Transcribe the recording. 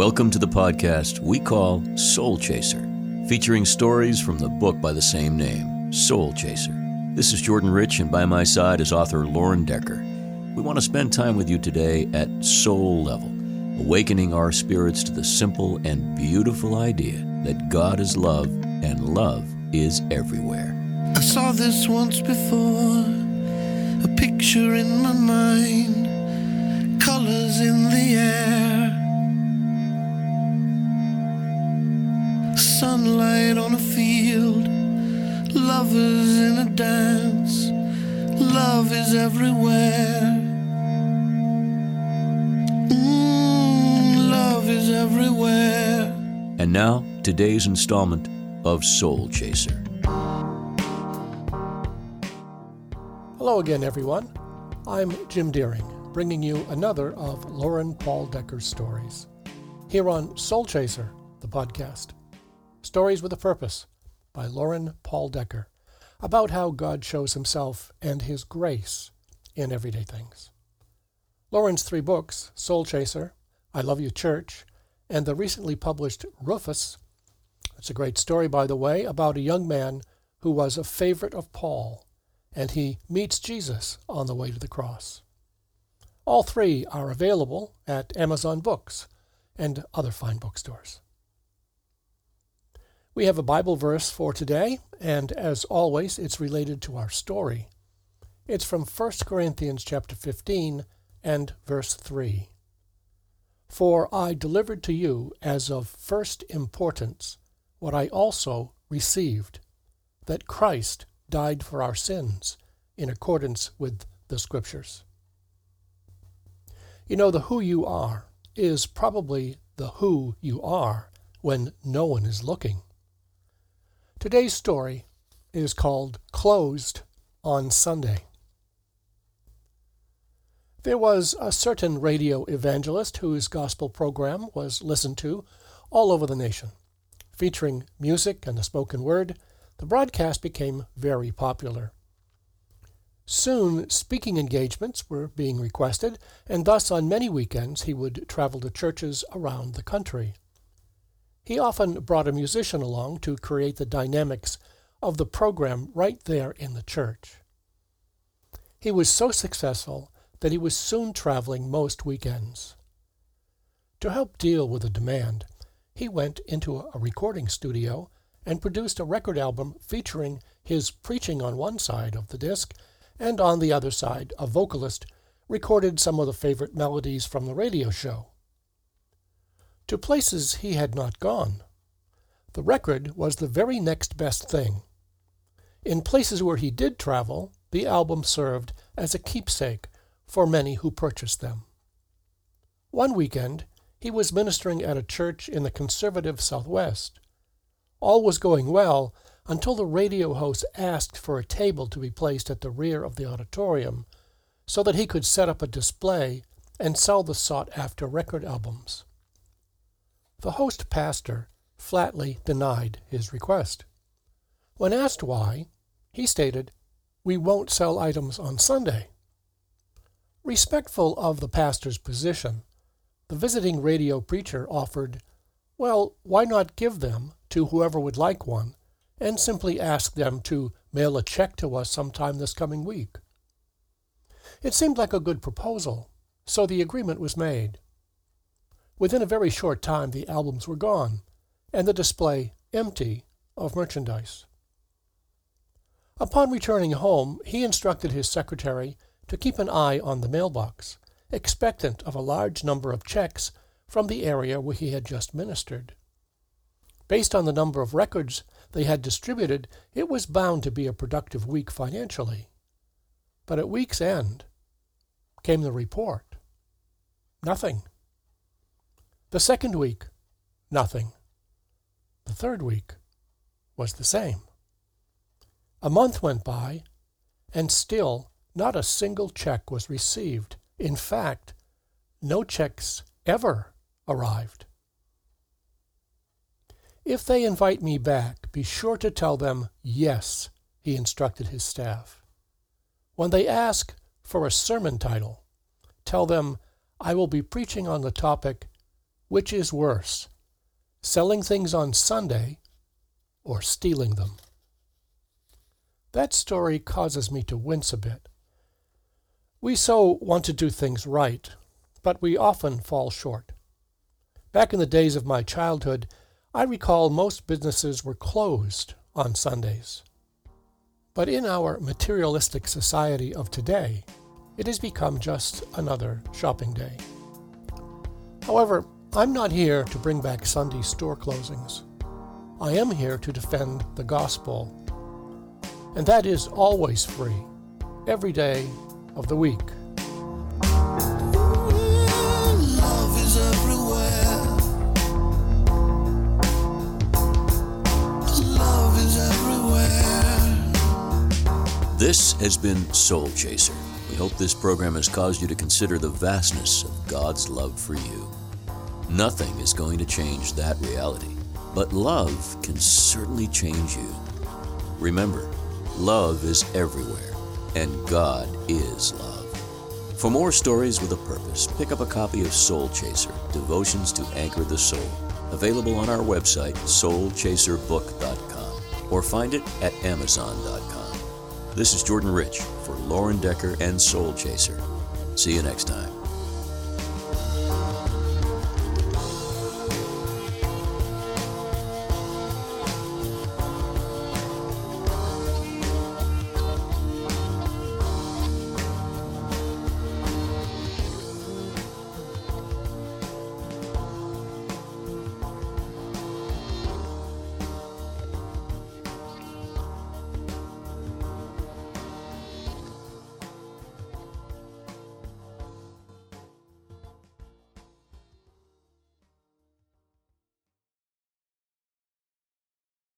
Welcome to the podcast we call Soul Chaser, featuring stories from the book by the same name, Soul Chaser. This is Jordan Rich, and by my side is author Lauren Decker. We want to spend time with you today at soul level, awakening our spirits to the simple and beautiful idea that God is love and love is everywhere. I saw this once before, a picture in my mind, lovers in a dance, love is everywhere. Mm, love is everywhere. And now, today's installment of Soul Chaser. Hello again, everyone. I'm Jim Deering, bringing you another of Lauren Paul Decker's stories. Here on Soul Chaser, the podcast. Stories with a Purpose by Lauren Paul Decker about how God shows himself and his grace in everyday things. Lauren's three books, Soul Chaser, I Love You Church, and the recently published Rufus. It's a great story, by the way, about a young man who was a favorite of Paul, and he meets Jesus on the way to the cross. All three are available at Amazon Books and other fine bookstores. We have a Bible verse for today, and as always, it's related to our story. It's from 1 Corinthians chapter 15 and verse 3. For I delivered to you as of first importance what I also received, that Christ died for our sins in accordance with the Scriptures. You know, the who you are is probably the who you are when no one is looking. Today's story is called Closed on Sunday. There was a certain radio evangelist whose gospel program was listened to all over the nation. Featuring music and the spoken word, the broadcast became very popular. Soon, speaking engagements were being requested, and thus on many weekends he would travel to churches around the country. He often brought a musician along to create the dynamics of the program right there in the church. He was so successful that he was soon traveling most weekends. To help deal with the demand, he went into a recording studio and produced a record album featuring his preaching on one side of the disc, and on the other side, a vocalist recorded some of the favorite melodies from the radio show to places he had not gone. The record was the very next best thing. In places where he did travel, the album served as a keepsake for many who purchased them. One weekend, he was ministering at a church in the conservative Southwest. All was going well until the radio host asked for a table to be placed at the rear of the auditorium so that he could set up a display and sell the sought after record albums. The host pastor flatly denied his request. When asked why, he stated, We won't sell items on Sunday. Respectful of the pastor's position, the visiting radio preacher offered, Well, why not give them to whoever would like one and simply ask them to mail a check to us sometime this coming week? It seemed like a good proposal, so the agreement was made. Within a very short time, the albums were gone, and the display empty of merchandise. Upon returning home, he instructed his secretary to keep an eye on the mailbox, expectant of a large number of checks from the area where he had just ministered. Based on the number of records they had distributed, it was bound to be a productive week financially. But at week's end came the report. Nothing. The second week, nothing. The third week was the same. A month went by, and still not a single check was received. In fact, no checks ever arrived. If they invite me back, be sure to tell them yes, he instructed his staff. When they ask for a sermon title, tell them I will be preaching on the topic Which is worse, selling things on Sunday or stealing them? That story causes me to wince a bit. We so want to do things right, but we often fall short. Back in the days of my childhood, I recall most businesses were closed on Sundays. But in our materialistic society of today, it has become just another shopping day. However, I'm not here to bring back Sunday store closings. I am here to defend the gospel, and that is always free, every day of the week. Love is everywhere. Love is everywhere. This has been Soul Chaser. We hope this program has caused you to consider the vastness of God's love for you. Nothing is going to change that reality, but love can certainly change you. Remember, love is everywhere, and God is love. For more stories with a purpose, pick up a copy of Soul Chaser Devotions to Anchor the Soul, available on our website, soulchaserbook.com, or find it at amazon.com. This is Jordan Rich for Lauren Decker and Soul Chaser. See you next time.